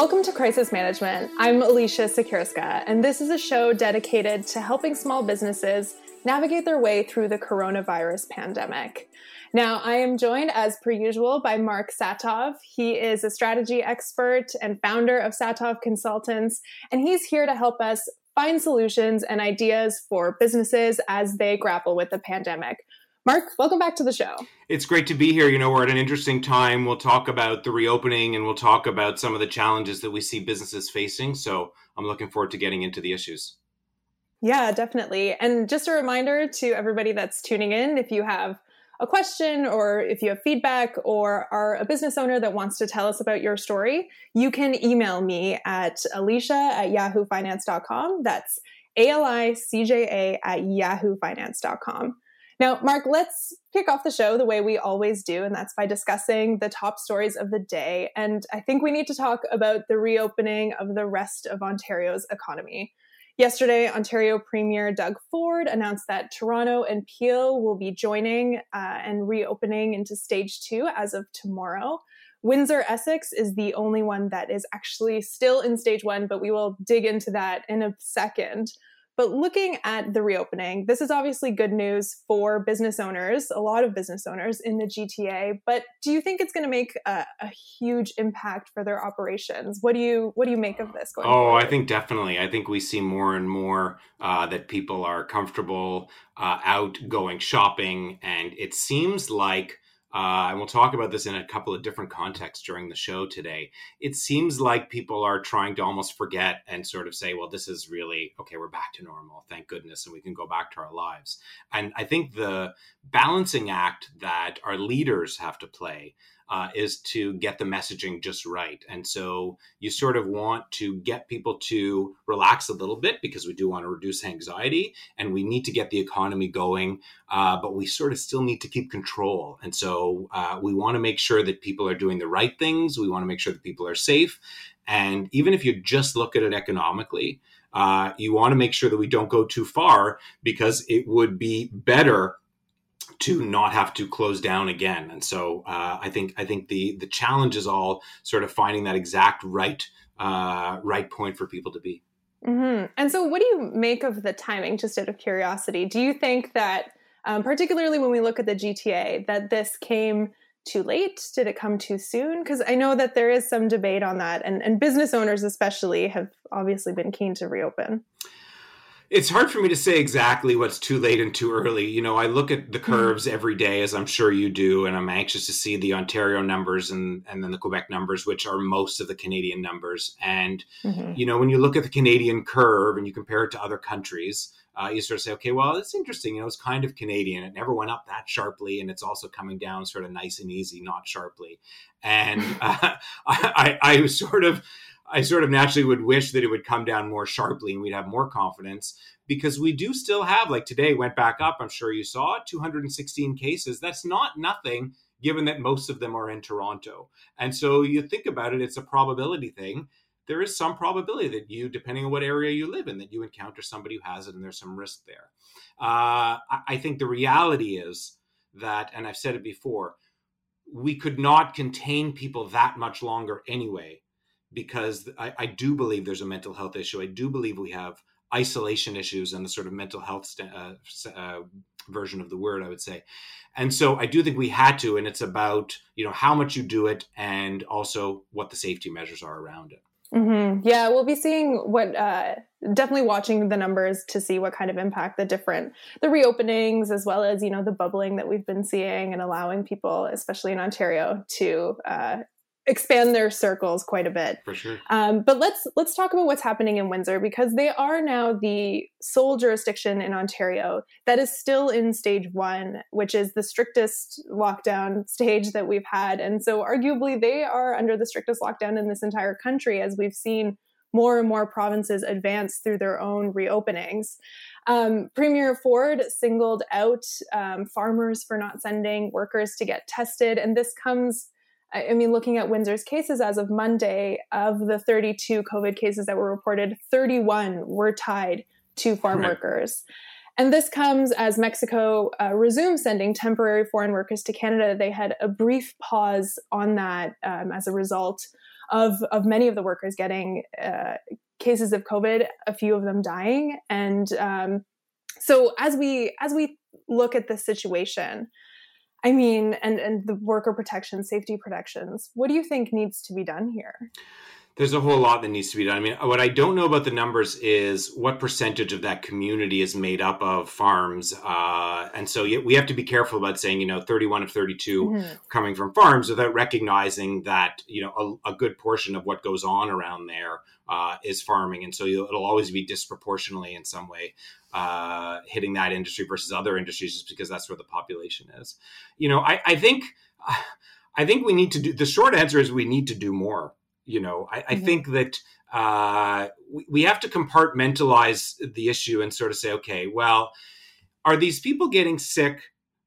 Welcome to Crisis Management. I'm Alicja Siekierska, and this is a show dedicated to helping small businesses navigate their way through the coronavirus pandemic. Now, I am joined as per usual by Mark Satov. He is a strategy expert and founder of Satov Consultants, and he's here to help us find solutions and ideas for businesses as they grapple with the pandemic. Mark, welcome back to the show. It's great to be here. You know, we're at an interesting time. We'll talk about the reopening and we'll talk about some of the challenges that we see businesses facing. So I'm looking forward to getting into the issues. Yeah, definitely. And just a reminder to everybody that's tuning in if you have a question or if you have feedback or are a business owner that wants to tell us about your story, you can email me at alicia at yahoofinance.com. That's A L I C J A at yahoofinance.com. Now, Mark, let's kick off the show the way we always do, and that's by discussing the top stories of the day. And I think we need to talk about the reopening of the rest of Ontario's economy. Yesterday, Ontario Premier Doug Ford announced that Toronto and Peel will be joining uh, and reopening into stage two as of tomorrow. Windsor Essex is the only one that is actually still in stage one, but we will dig into that in a second. But looking at the reopening, this is obviously good news for business owners, a lot of business owners in the GTA. But do you think it's going to make a, a, huge impact for their operations? What do you what do you make of this? oh, forward? I think definitely. I think we see more and more uh, that people are comfortable uh, out going shopping, and it seems like uh, and we'll talk about this in a couple of different contexts during the show today. It seems like people are trying to almost forget and sort of say, well, this is really okay, we're back to normal, thank goodness, and we can go back to our lives. And I think the balancing act that our leaders have to play uh, is to get the messaging just right. And so you sort of want to get people to relax a little bit because we do want to reduce anxiety and we need to get the economy going, uh, but we sort of still need to keep control. And so uh, we want to make sure that people are doing the right things. We want to make sure that people are safe. And even if you just look at it economically, uh, you want to make sure that we don't go too far because it would be better to not have to close down again. And so uh, I think I think the the challenge is all sort of finding that exact right uh, right point for people to be. Mm-hmm. And so, what do you make of the timing? Just out of curiosity, do you think that, um, particularly when we look at the GTA, that this came too late? Did it come too soon? Because I know that there is some debate on that, and, and business owners especially have obviously been keen to reopen it's hard for me to say exactly what's too late and too early. You know, I look at the hmm. curves every day, as I'm sure you do, and I'm anxious to see the Ontario numbers and and then the Quebec numbers, which are most of the Canadian numbers. And mm-hmm. you know, when you look at the Canadian curve and you compare it to other countries, uh, you sort of say, okay, well, it's interesting. You know, it's kind of Canadian. It never went up that sharply, and it's also coming down sort of nice and easy, not sharply. And uh, I, I, I was sort of I sort of naturally would wish that it would come down more sharply and we'd have more confidence because we do still have, like today went back up, I'm sure you saw 216 cases. That's not nothing given that most of them are in Toronto. And so you think about it, it's a probability thing. There is some probability that you, depending on what area you live in, that you encounter somebody who has it and there's some risk there. Uh, I think the reality is that, and I've said it before, we could not contain people that much longer anyway because I, I, do believe there's a mental health issue. I do believe we have isolation issues and the sort of mental health st- uh, uh, version of the word, I would say. And so I do think we had to, and it's about you know how much you do it and also what the safety measures are around it. Mm-hmm. Yeah, we'll be seeing what uh, definitely watching the numbers to see what kind of impact the different the reopenings as well as you know the bubbling that we've been seeing and allowing people, especially in Ontario, to uh, expand their circles quite a bit. For sure. Um, but let's let's talk about what's happening in Windsor because they are now the sole jurisdiction in Ontario that is still in stage one, which is the strictest lockdown stage that we've had, and so arguably they are under the strictest lockdown in this entire country, as we've seen more and more provinces advance through their own reopenings. Um, Premier Ford singled out um, farmers for not sending workers to get tested, and this comes I mean, looking at Windsor's cases as of Monday, of the 32 COVID cases that were reported, 31 were tied to farm right. workers. And this comes as Mexico uh, resumed sending temporary foreign workers to Canada. They had a brief pause on that um, as a result of, of many of the workers getting uh, cases of COVID, a few of them dying. And um, so as we as we look at this situation, I mean, and and the worker protection, safety protections. What do you think needs to be done here? There's a whole lot that needs to be done. I mean, what I don't know about the numbers is what percentage of that community is made up of farms, uh, and so we have to be careful about saying, you know, 31 of 32 mm-hmm. coming from farms, without recognizing that you know a, a, good portion of what goes on around there uh, is farming, and so it'll always be disproportionately in some way uh, hitting that industry versus other industries, just because that's where the population is. You know, I, I think I think we need to do. The short answer is we need to do more. You know, I, mm-hmm. Think that uh, we, we have to compartmentalize the issue and sort of say, okay, well, are these people getting sick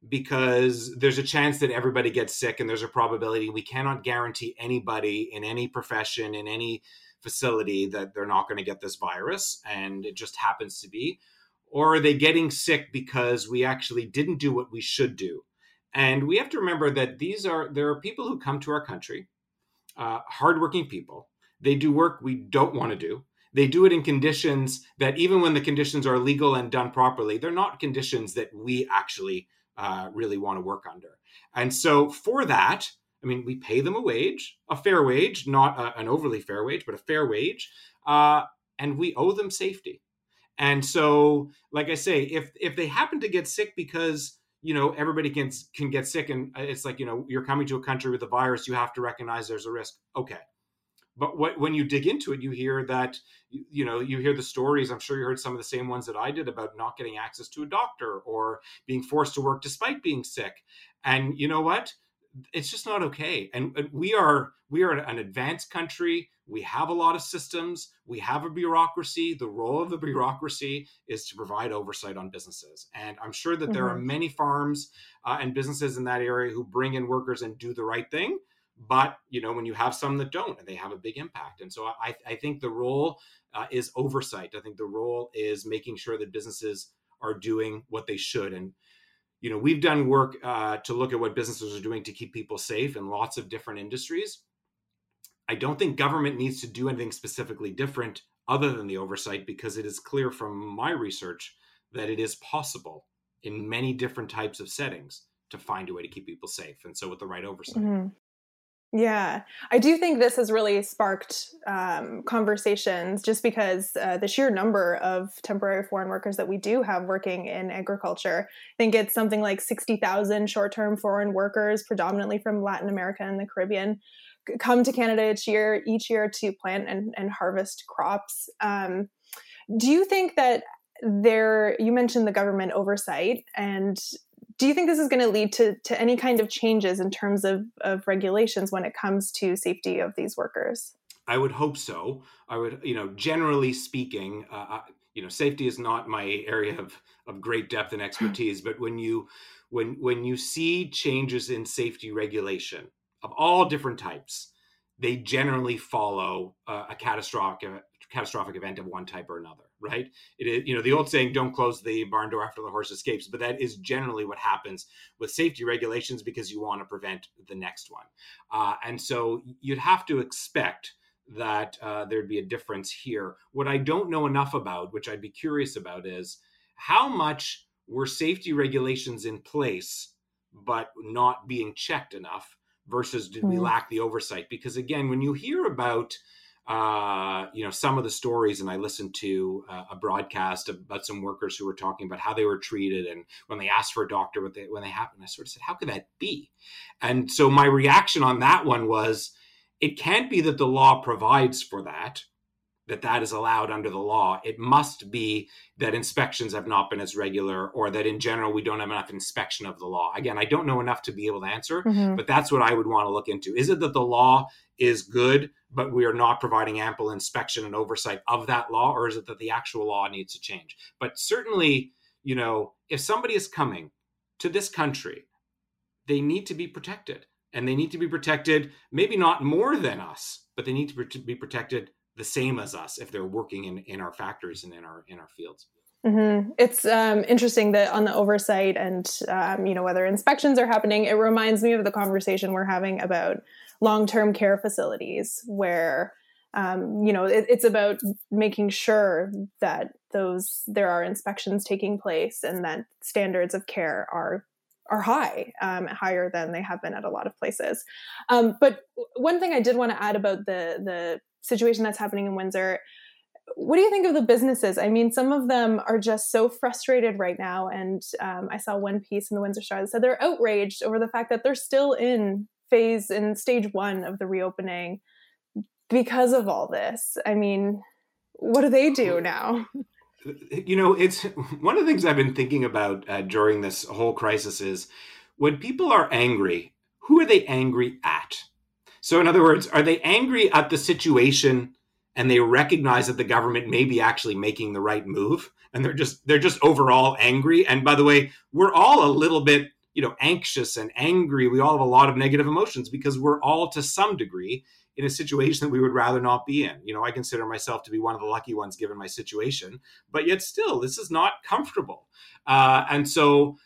because there's a chance that everybody gets sick and there's a probability we cannot guarantee anybody in any profession in any facility that they're not going to get this virus and it just happens to be or are they getting sick because we actually didn't do what we should do and we have to remember that these are there are people who come to our country uh, hardworking people. They do work we don't want to do. They do it in conditions that even when the conditions are legal and done properly they're not conditions that we actually uh, really want to work under. And so for that I mean, we pay them a wage, a fair wage, not a, an overly fair wage, but a fair wage, uh, and we owe them safety. And so, like I say, if if they happen to get sick because you know everybody can can get sick, and uh, it's like you know you're coming to a country with a virus, you have to recognize there's a risk. Okay, but what, when you dig into it, you hear that you know you hear the stories. I'm sure you heard some of the same ones that I did about not getting access to a doctor or being forced to work despite being sick. And you know what? It's just not okay. And, and, we are we are an advanced country. We have a lot of systems. We have a bureaucracy. The role of the bureaucracy is to provide oversight on businesses. And i'm sure that mm-hmm. there are mm-hmm. many farms uh, and businesses in that area who bring in workers and do the right thing. But you know when you have some that don't and they have a big impact. And so i, I think the role uh, is oversight. I think the role is making sure that businesses are doing what they should. And you know we've done work uh, to look at what businesses are doing to keep people safe in lots of different industries i don't think government needs to do anything specifically different other than the oversight because it is clear from my research that it is possible in many different types of settings to find a way to keep people safe and so with the right oversight mm-hmm. Yeah, I do think this has really sparked um, conversations just because uh, the sheer number of temporary foreign workers that we do have working in agriculture. I think it's something like 60,000 short term foreign workers, predominantly from Latin America and the Caribbean, come to Canada each year, each year to plant and, and harvest crops. Um, do you think that there, you mentioned the government oversight, and do you think this is going to lead to, to any kind of changes in terms of, of regulations when it comes to safety of these workers? I would hope so. I would, you know, generally speaking, uh, you know, safety is not my area of, of great depth and expertise, but when you when when you see changes in safety regulation of all different types, they generally follow uh, a catastrophic catastrophic event of one type or another, right? It is, you know, the old saying, don't close the barn door after the horse escapes, but that is generally what happens with safety regulations because you want to prevent the next one. Uh, and so you'd have to expect that uh, there'd be a difference here. What I don't know enough about, which I'd be curious about, is how much were safety regulations in place but not being checked enough versus did we hmm. lack the oversight? Because again, when you hear about uh, you know, some of the stories, and I listened to uh, a broadcast about some workers who were talking about how they were treated, and when they asked for a doctor, what they, when they happened, I sort of said, "How could that be?" And so my reaction on that one was, it can't be that the law provides for that that that is allowed under the law. It must be that inspections have not been as regular or that in general we don't have enough inspection of the law. Again i don't know enough to be able to answer mm-hmm. but that's what i would want to look into. Is it that the law is good but we are not providing ample inspection and oversight of that law or is it that the actual law needs to change? But certainly you know if somebody is coming to this country they need to be protected and they need to be protected maybe not more than us but they need to be protected the same as us if they're working in in our factories and in our in our fields mm-hmm. it's um, interesting that on the oversight and um, you know whether inspections are happening it reminds me of the conversation we're having about long-term care facilities where um, you know it, it's about making sure that those there are inspections taking place and that standards of care are are high, um, higher than they have been at a lot of places. Um, but one thing I did want to add about the the situation that's happening in Windsor. What do you think of the businesses? I mean, some of them are just so frustrated right now. And um, I saw one piece in the Windsor Star that said they're outraged over the fact that they're still in phase in stage one of the reopening because of all this. I mean, what do they do now? you know, it's one of the things I've been thinking about uh, during this whole crisis is when people are angry, who are they angry at? So, in other words, are they angry at the situation and they recognize that the government may be actually making the right move and they're just they're just overall angry and by the way we're all a little bit you know anxious and angry we all have a lot of negative emotions because we're all to some degree in a situation that we would rather not be in. You know, I consider myself to be one of the lucky ones given my situation, but yet still, this is not comfortable. Uh, and so,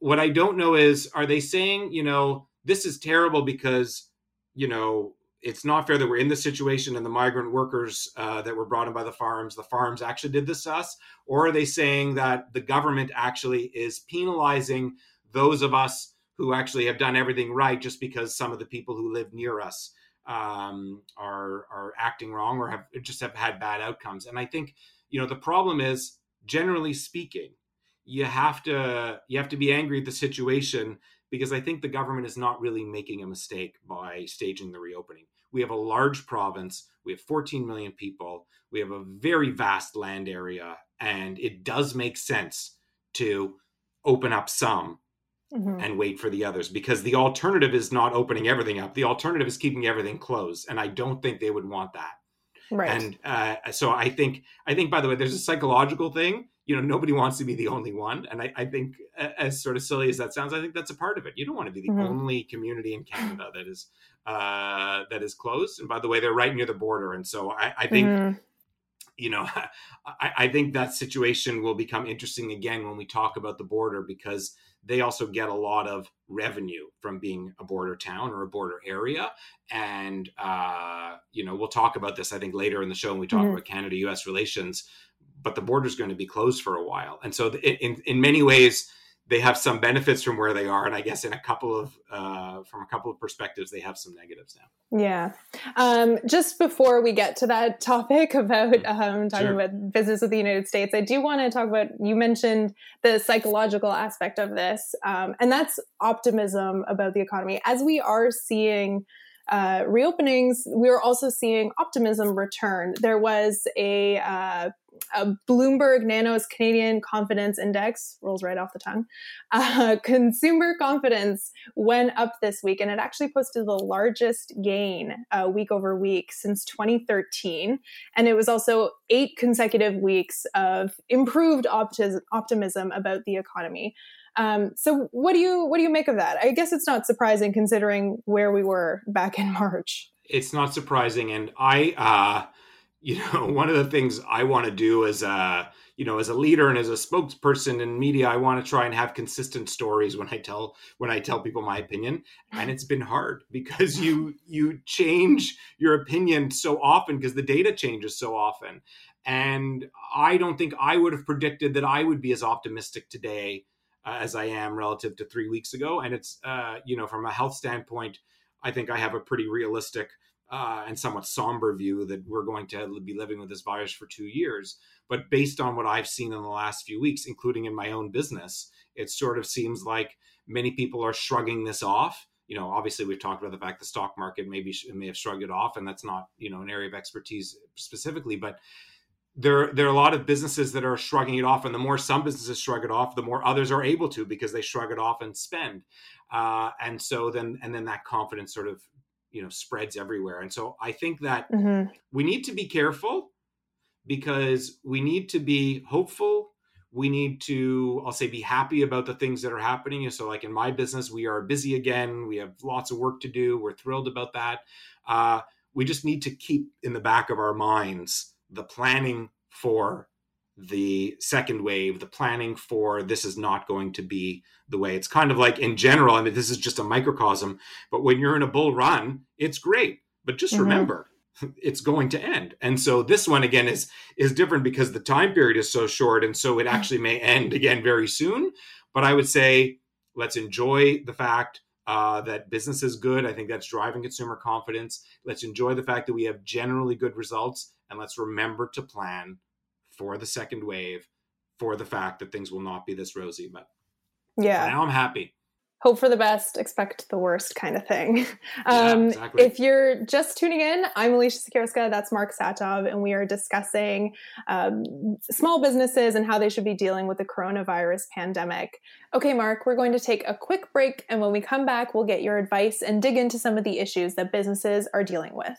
what I don't know is, are they saying, you know, this is terrible because, you know, it's not fair that we're in this situation and the migrant workers uh, that were brought in by the farms, the farms actually did this to us? Or are they saying that the government actually is penalizing those of us who actually have done everything right just because some of the people who live near us um, are are acting wrong or have just have had bad outcomes. And I think you know the problem is generally speaking, you have to you have to be angry at the situation because I think the government is not really making a mistake by staging the reopening. We have a large province, we have 14 million people, we have a very vast land area, and it does make sense to open up some mm-hmm. and wait for the others because the alternative is not opening everything up. The alternative is keeping everything closed, and I don't think they would want that. Right. And uh, so I think I think by the way, there's a psychological thing. You know, nobody wants to be the only one, and I, I think as sort of silly as that sounds, I think that's a part of it. You don't want to be the mm-hmm. only community in Canada that is uh, that is closed. And by the way, they're right near the border, and so I, I think. Mm-hmm you know, I, I, think that situation will become interesting again when we talk about the border because they also get a lot of revenue from being a border town or a border area. And, uh, you know, we'll talk about this, I think, later in the show when we talk mm-hmm. about Canada US relations. But the border is going to be closed for a while. And so, in, in many ways, they have some benefits from where they are and i guess in a couple of uh, from a couple of perspectives they have some negatives now yeah um, just before we get to that topic about mm-hmm. um, talking sure. about business with the united states i do want to talk about you mentioned the psychological aspect of this um, and that's optimism about the economy as we are seeing uh, reopenings, we are also seeing optimism return. There was a uh, a Bloomberg Nanos Canadian Confidence Index rolls right off the tongue. Uh, consumer confidence went up this week, and it actually posted the largest gain uh, week over week since 2013. And it was also eight consecutive weeks of improved opti- optimism about the economy. Um, so, what do you what do you make of that? I guess it's not surprising considering where we were back in March. It's not surprising, and I. Uh you know one of the things i want to do as a you know as a leader and as a spokesperson in media i want to try and have consistent stories when i tell when i tell people my opinion. And it's been hard because you you change your opinion so often because the data changes so often. And i don't think i would have predicted that i would be as optimistic today uh, as i am relative to 3 weeks ago. And it's uh you know from a health standpoint i think i have a pretty realistic uh, and somewhat somber view that we're going to be living with this virus for two years. But based on what I've seen in the last few weeks, including in my own business, it sort of seems like many people are shrugging this off you know, obviously we've talked about the fact the stock market maybe may have shrugged it off, and that's not you know an area of expertise specifically, but there there are a lot of businesses that are shrugging it off, and the more some businesses shrug it off, the more others are able to because they shrug it off and spend, uh, and so then and then that confidence sort of you know spreads everywhere, and so I think that mm-hmm. we need to be careful because we need to be hopeful. We need to i'll say be happy about the things that are happening. So like in my business we are busy again. We have lots of work to do. We're thrilled about that. Uh, we just need to keep in the back of our minds the planning for the second wave the planning for this is not going to be the way it's kind of like in general i mean this is just a microcosm but when you're in a bull run it's great but just mm-hmm. remember it's going to end. And so this one again is is different because the time period is so short and so it actually may end again very soon. But I would say let's enjoy the fact uh, that business is good. I think that's driving consumer confidence. Let's enjoy the fact that we have generally good results and let's remember to plan for the second wave for the fact that things will not be this rosy. But yeah, now I'm happy hope for the best, expect the worst kind of thing. Um, yeah, exactly. If you're just tuning in, I'm Alicja Siekierska, that's Mark Satov, and we are discussing um, small businesses and how they should be dealing with the coronavirus pandemic. Okay, Mark, we're going to take a quick break, and when we come back, we'll get your advice and dig into some of the issues that businesses are dealing with.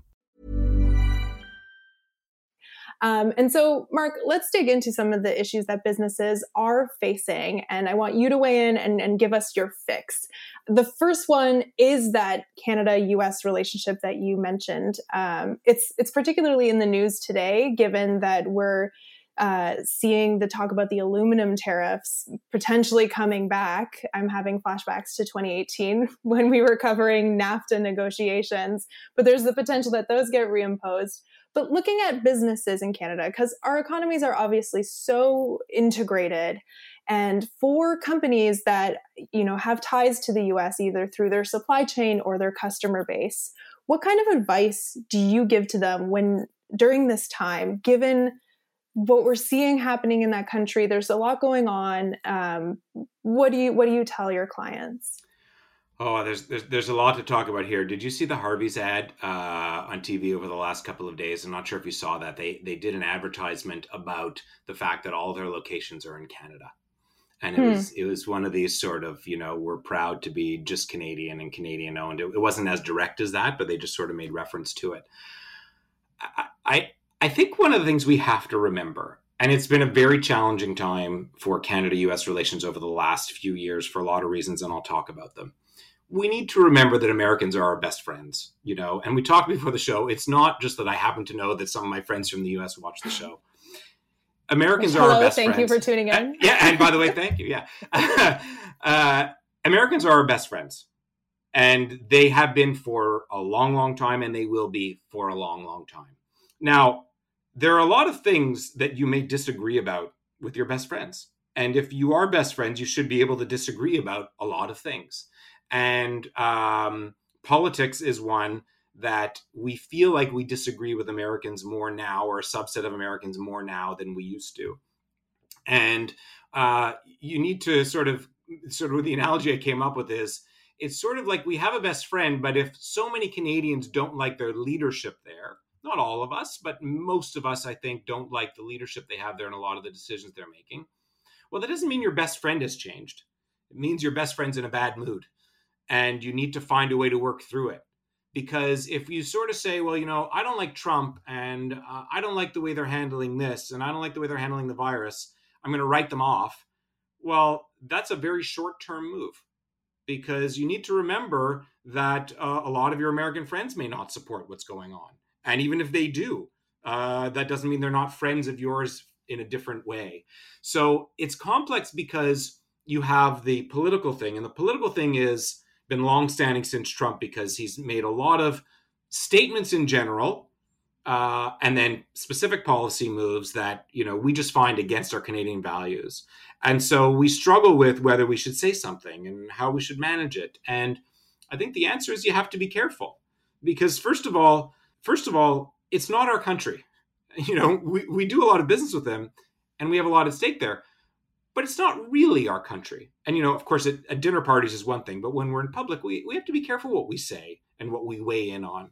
Um, and so, Mark, let's dig into some of the issues that businesses are facing. And I want you to weigh in and, and give us your fix. The first one is that Canada US relationship that you mentioned. Um, it's, it's particularly in the news today, given that we're uh, seeing the talk about the aluminum tariffs potentially coming back. I'm having flashbacks to 2018 when we were covering NAFTA negotiations, but there's the potential that those get reimposed. But looking at businesses in Canada, because our economies are obviously so integrated, and for companies that you know have ties to the US either through their supply chain or their customer base, what kind of advice do you give to them when during this time, given what we're seeing happening in that country? There's a lot going on. Um, what do you what do you tell your clients? Oh, there's, there's there's a lot to talk about here. Did you see the Harvey's ad uh, on TV over the last couple of days? I'm not sure if you saw that. They they did an advertisement about the fact that all their locations are in Canada, and it hmm. was it was one of these sort of you know we're proud to be just Canadian and Canadian owned. It, it wasn't as direct as that, but they just sort of made reference to it. I, I I think one of the things we have to remember and it's been a very challenging time for Canada US relations over the last few years for a lot of reasons, and I'll talk about them we need to remember that Americans are our best friends, you know. And we talked before the show. It's not just that I happen to know that some of my friends from the U.S. watch the show. Americans Hello, are our best thank friends. you for tuning in. Uh, yeah, and by the way, thank you. Yeah, uh, Americans are our best friends, and they have been for a long, long time, and they will be for a long, long time. Now, there are a lot of things that you may disagree about with your best friends, and if you are best friends, you should be able to disagree about a lot of things and um, politics is one that we feel like we disagree with Americans more now, or a subset of Americans more now than we used to. And uh, you need to sort of, sort of the analogy I came up with is, it's sort of like we have a best friend, but if so many Canadians don't like their leadership there, not all of us, but most of us, I think, don't like the leadership they have there and a lot of the decisions they're making. Well, that doesn't mean your best friend has changed. It means your best friend's in a bad mood and you need to find a way to work through it. Because if you sort of say well you know i don't like trump and uh, i don't like the way they're handling this and i don't like the way they're handling the virus i'm going to write them off well that's a very short term move. Because you need to remember that uh, a lot of your american friends may not support what's going on. And even if they do uh, that doesn't mean they're not friends of yours in a different way. So it's complex because you have the political thing, and the political thing is been longstanding since Trump because he's made a lot of statements in general uh, and then specific policy moves that you know we just find against our Canadian values, and so we struggle with whether we should say something and how we should manage it. And I think the answer is you have to be careful because first of all, first of all, it's not our country. You know, we, we do a lot of business with them, and we have a lot at stake there, but it's not really our country. And you know, of course, at, at dinner parties is one thing, but when we're in public, we we have to be careful what we say and what we weigh in on.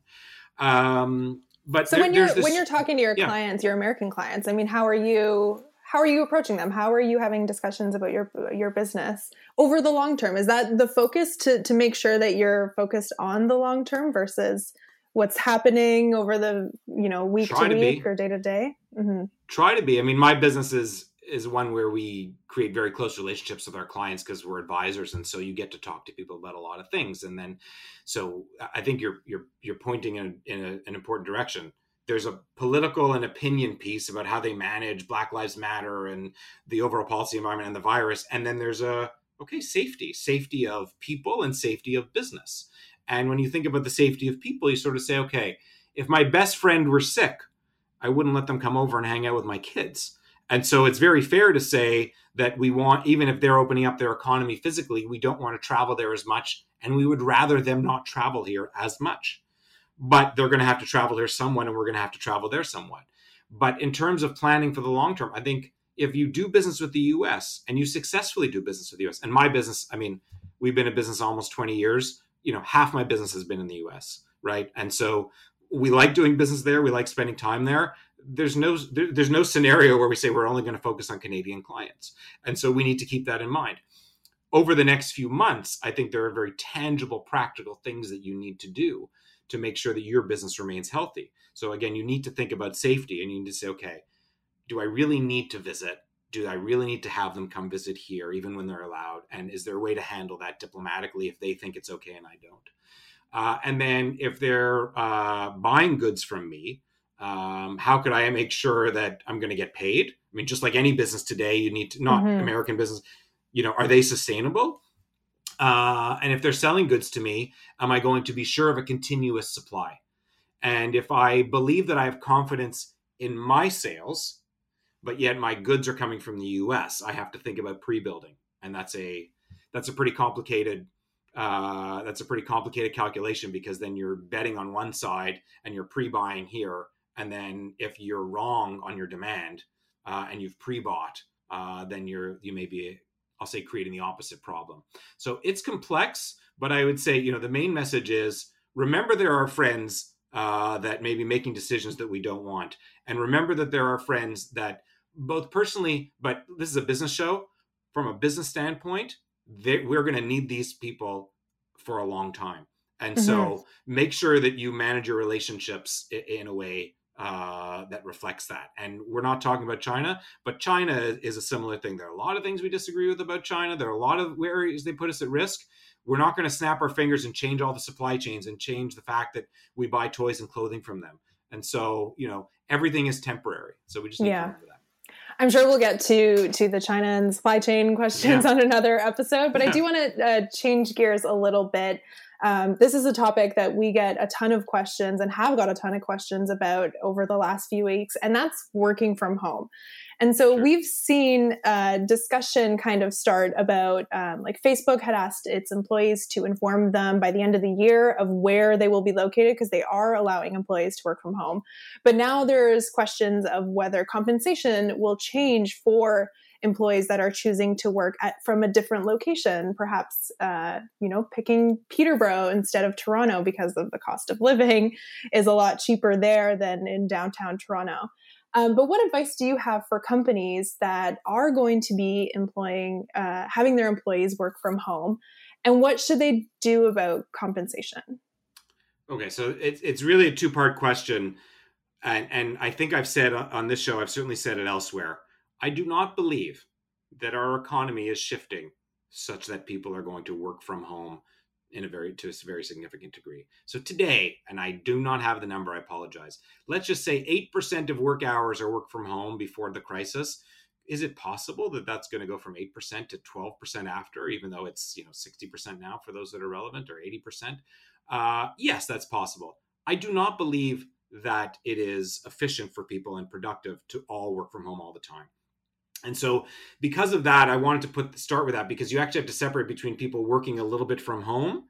Um, but so there, when you're this, when you're talking to your yeah. clients, your American clients, I mean, how are you how are you approaching them? How are you having discussions about your your business over the long term? Is that the focus to to make sure that you're focused on the long term versus what's happening over the you know week Try to week or day to day? Mm-hmm. Try to be. I mean, my business is is one where we create very close relationships with our clients because we're advisors and so you get to talk to people about a lot of things. And then so i think you're you're you're pointing in, a, in a, an important direction. There's a political and opinion piece about how they manage black lives matter and the overall policy environment and the virus and then there's a okay safety safety of people and safety of business. And when you think about the safety of people you sort of say okay if my best friend were sick i wouldn't let them come over and hang out with my kids and so it's very fair to say that we want, even if they're opening up their economy physically, we don't want to travel there as much. And we would rather them not travel here as much. But they're going to have to travel here somewhat, and we're going to have to travel there somewhat. But in terms of planning for the long term, I think if you do business with the US and you successfully do business with the US, and my business, I mean, we've been in business almost 20 years, you know, half my business has been in the US, right? And so we like doing business there, we like spending time there there's no there, there's no scenario where we say we're only going to focus on Canadian clients, and so we need to keep that in mind. Over the next few months, I think there are very tangible, practical things that you need to do to make sure that your business remains healthy. So again, you need to think about safety, and you need to say, okay, do I really need to visit? Do I really need to have them come visit here, even when they're allowed? And is there a way to handle that diplomatically if they think it's okay and I don't? Uh, and then if they're uh, buying goods from me, um, how could I make sure that I'm going to get paid? I mean, just like any business today, you need to not mm-hmm. American business. You know, are they sustainable? Uh, and if they're selling goods to me, am I going to be sure of a continuous supply? And if I believe that I have confidence in my sales, but yet my goods are coming from the U.S., I have to think about pre-building, and that's a that's a pretty complicated uh, that's a pretty complicated calculation because then you're betting on one side and you're pre-buying here and then if you're wrong on your demand uh, and you've pre-bought uh, then you're you may be i'll say creating the opposite problem. So it's complex but i would say you know the main message is remember there are friends uh, that may be making decisions that we don't want. And remember that there are friends that both personally but this is a business show. From a business standpoint they, we're going to need these people for a long time. And mm-hmm. so make sure that you manage your relationships in, in a way uh, that reflects that. And we're not talking about China, but China is a similar thing. There are a lot of things we disagree with about China. There are a lot of areas they put us at risk. We're not going to snap our fingers and change all the supply chains and change the fact that we buy toys and clothing from them. And so, you know, everything is temporary. So we just need yeah. to remember that. I'm sure we'll get to to the China and supply chain questions yeah. on another episode, but yeah. I do want to uh, change gears a little bit. Um, this is a topic that we get a ton of questions and have got a ton of questions about over the last few weeks, and that's working from home. And so sure. we've seen a discussion kind of start about um, like Facebook had asked its employees to inform them by the end of the year of where they will be located because they are allowing employees to work from home. But now there's questions of whether compensation will change for employees that are choosing to work at from a different location, perhaps uh, you know picking Peterborough instead of Toronto because of the cost of living is a lot cheaper there than in downtown Toronto. Um, but what advice do you have for companies that are going to be employing, uh, having their employees work from home, and what should they do about compensation? Okay, so it's it's really a two part question, and and I think I've said on this show, I've certainly said it elsewhere. I do not believe that our economy is shifting such that people are going to work from home in a very to a very significant degree. So today, and I do not have the number, I apologize. Let's just say 8% of work hours are work from home before the crisis. is it possible that that's going to go from 8% to 12% after even though it's you know 60% now for those that are relevant or 80% uh, yes that's possible i do not believe that it is efficient for people and productive to all work from home all the time and so because of that i wanted to put start with that because you actually have to separate between people working a little bit from home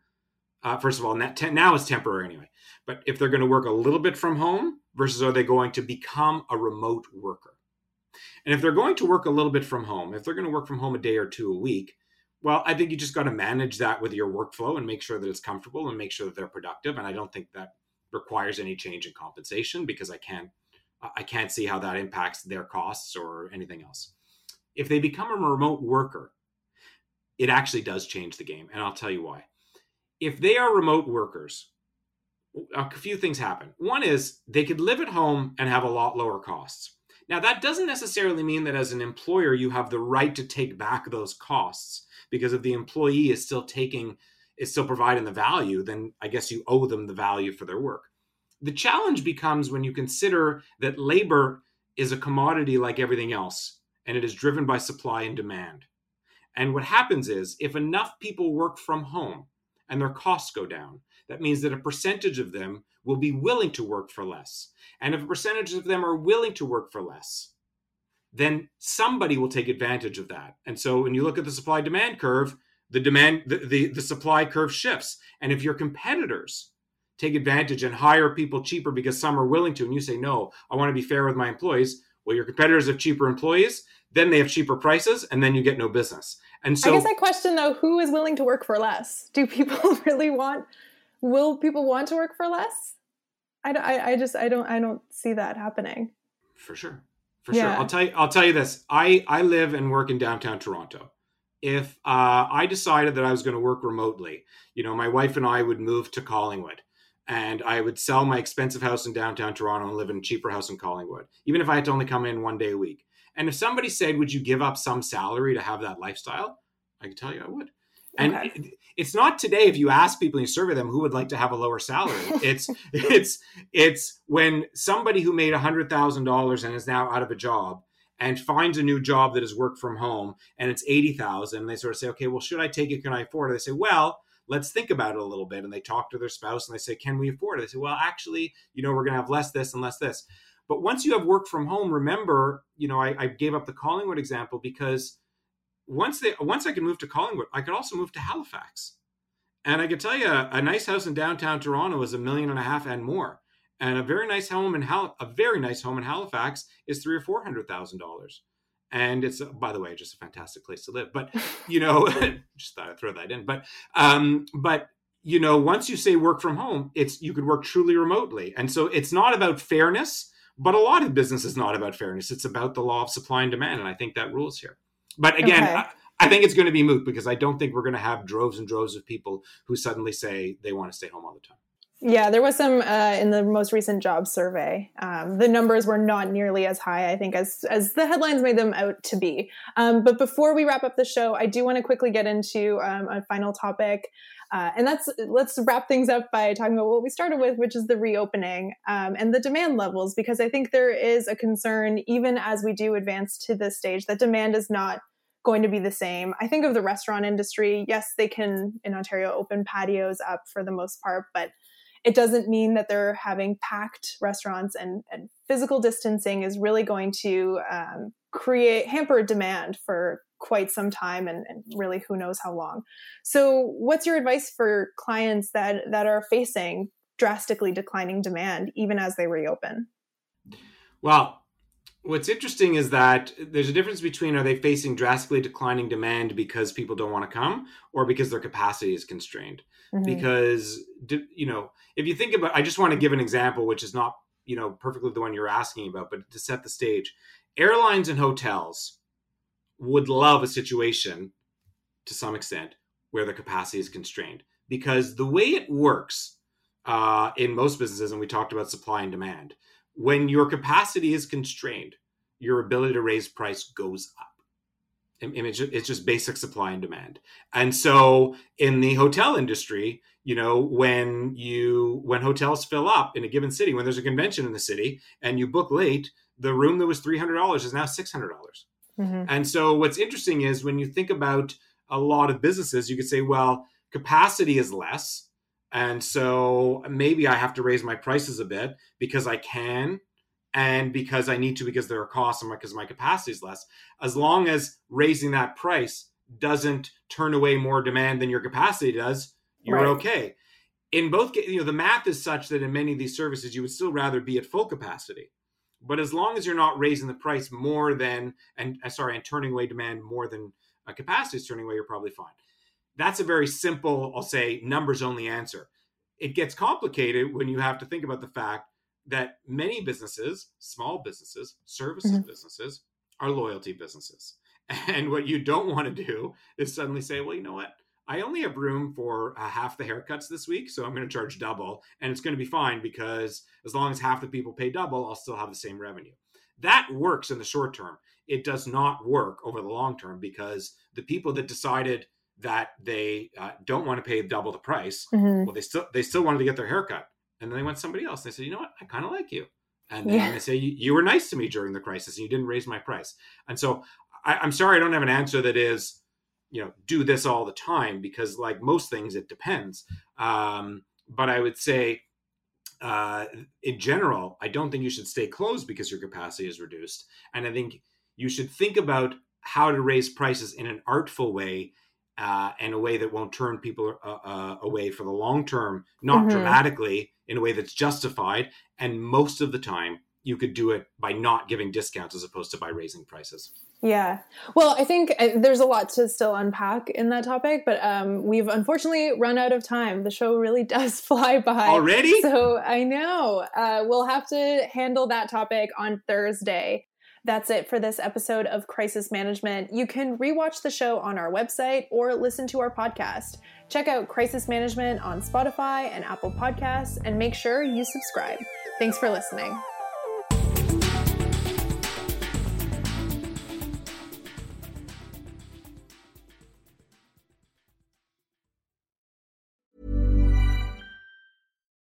uh, first of all now it's temporary anyway but if they're going to work a little bit from home versus are they going to become a remote worker and if they're going to work a little bit from home, if they're going to work from home a day or two a week, well, I think you just got to manage that with your workflow and make sure that it's comfortable and make sure that they're productive. And I don't think that requires any change in compensation because I can't I can't see how that impacts their costs or anything else. If they become a remote worker, it actually does change the game, and I'll tell you why. If they are remote workers, a few things happen. One is they could live at home and have a lot lower costs. Now, that doesn't necessarily mean that as an employer, you have the right to take back those costs because if the employee is still taking, is still providing the value, then I guess you owe them the value for their work. The challenge becomes when you consider that labor is a commodity like everything else, and it is driven by supply and demand. And what happens is if enough people work from home and their costs go down, that means that a percentage of them will be willing to work for less. And if a percentage of them are willing to work for less, then somebody will take advantage of that. And so when you look at the supply demand curve, the demand the, the, the supply curve shifts. And if your competitors take advantage and hire people cheaper because some are willing to, and you say, no, I want to be fair with my employees, well, your competitors have cheaper employees, then they have cheaper prices, and then you get no business. And so I guess I question though, who is willing to work for less? Do people really want will people want to work for less? I, I, I just I don't I don't see that happening. For sure, for yeah. sure. I'll tell you I'll tell you this. I I live and work in downtown Toronto. If uh, I decided that I was going to work remotely, you know, my wife and I would move to Collingwood, and I would sell my expensive house in downtown Toronto and live in a cheaper house in Collingwood, even if I had to only come in one day a week. And if somebody said, "Would you give up some salary to have that lifestyle?" I can tell you I would. And okay. it, it's not today. If you ask people, and you survey them, who would like to have a lower salary? it's it's it's when somebody who made a hundred thousand dollars and is now out of a job and finds a new job that is work from home and it's eighty thousand. They sort of say, okay, well, should I take it? Can I afford it? They say, well, let's think about it a little bit. And they talk to their spouse and they say, can we afford it? They say, well, actually, you know, we're going to have less this and less this. But once you have work from home, remember, you know, I, I gave up the Collingwood example because once they once I could move to Collingwood, I could also move to Halifax. And I could tell you, a nice house in downtown Toronto is a million and a half and more, and a very nice home in Hal- a very nice home in Halifax is three or four hundred thousand dollars. And it's by the way just a fantastic place to live. But you know, just thought I'd throw that in. But um, but you know, once you say work from home, it's you could work truly remotely, and so it's not about fairness. But a lot of business is not about fairness. It's about the law of supply and demand, and I think that rules here. But again, okay. I, I, think it's going to be moot because I don't think we're going to have droves and droves of people who suddenly say they want to stay home all the time. Yeah, there was some uh, in the most recent job survey. Um, the numbers were not nearly as high, I think, as as the headlines made them out to be. Um, but before we wrap up the show, I do want to quickly get into um, a final topic, uh, and that's let's wrap things up by talking about what we started with, which is the reopening um, and the demand levels, because I think there is a concern, even as we do advance to this stage, that demand is not going to be the same. I think of the restaurant industry. Yes, they can in Ontario open patios up for the most part, but it doesn't mean that they're having packed restaurants and, and physical distancing is really going to um, create hamper demand for quite some time and, and, really who knows how long. So what's your advice for clients that that are facing drastically declining demand even as they reopen? Well, what's interesting is that there's a difference between are they facing drastically declining demand because people don't want to come or because their capacity is constrained mm-hmm. because you know if you think about i just want to give an example which is not you know perfectly the one you're asking about but to set the stage airlines and hotels would love a situation to some extent where the capacity is constrained because the way it works uh, in most businesses and we talked about supply and demand when your capacity is constrained, your ability to raise price goes up. It's just basic supply and demand. And so in the hotel industry, you know, when you when hotels fill up in a given city, when there's a convention in the city and you book late, the room that was three hundred dollars is now six hundred dollars. Mm-hmm. And so what's interesting is when you think about a lot of businesses, you could say, well, capacity is less. And so maybe I have to raise my prices a bit because I can and because I need to because there are costs and because my capacity is less. As long as raising that price doesn't turn away more demand than your capacity does, you're right. okay. In both, you know, the math is such that in many of these services, you would still rather be at full capacity. But as long as you're not raising the price more than, and uh, sorry, and turning away demand more than a capacity is turning away, you're probably fine. That's a very simple, I'll say, numbers only answer. It gets complicated when you have to think about the fact that many businesses, small businesses, services mm-hmm. businesses, are loyalty businesses. And what you don't want to do is suddenly say, well, you know what? I only have room for uh, half the haircuts this week, so I'm going to charge double, and it's going to be fine because as long as half the people pay double, I'll still have the same revenue. That works in the short term. It does not work over the long term because the people that decided that they uh, don't want to pay double the price, mm-hmm. well, they still they still wanted to get their haircut, and then they went somebody else. and They said, you know what, I kind of like you, and then yeah. they say you were nice to me during the crisis, and you didn't raise my price. And so I, I'm sorry, I don't have an answer that is you know do this all the time because like most things it depends um, but i would say uh, in general i don't think you should stay closed because your capacity is reduced and i think you should think about how to raise prices in an artful way uh, in a way that won't turn people uh, uh, away for the long term not mm-hmm. dramatically in a way that's justified and most of the time you could do it by not giving discounts as opposed to by raising prices yeah. Well, I think uh, there's a lot to still unpack in that topic, but um, we've unfortunately run out of time. The show really does fly by. Already? So I know. Uh, we'll have to handle that topic on Thursday. That's it for this episode of Crisis Management. You can rewatch the show on our website or listen to our podcast. Check out Crisis Management on Spotify and Apple Podcasts and make sure you subscribe. Thanks for listening.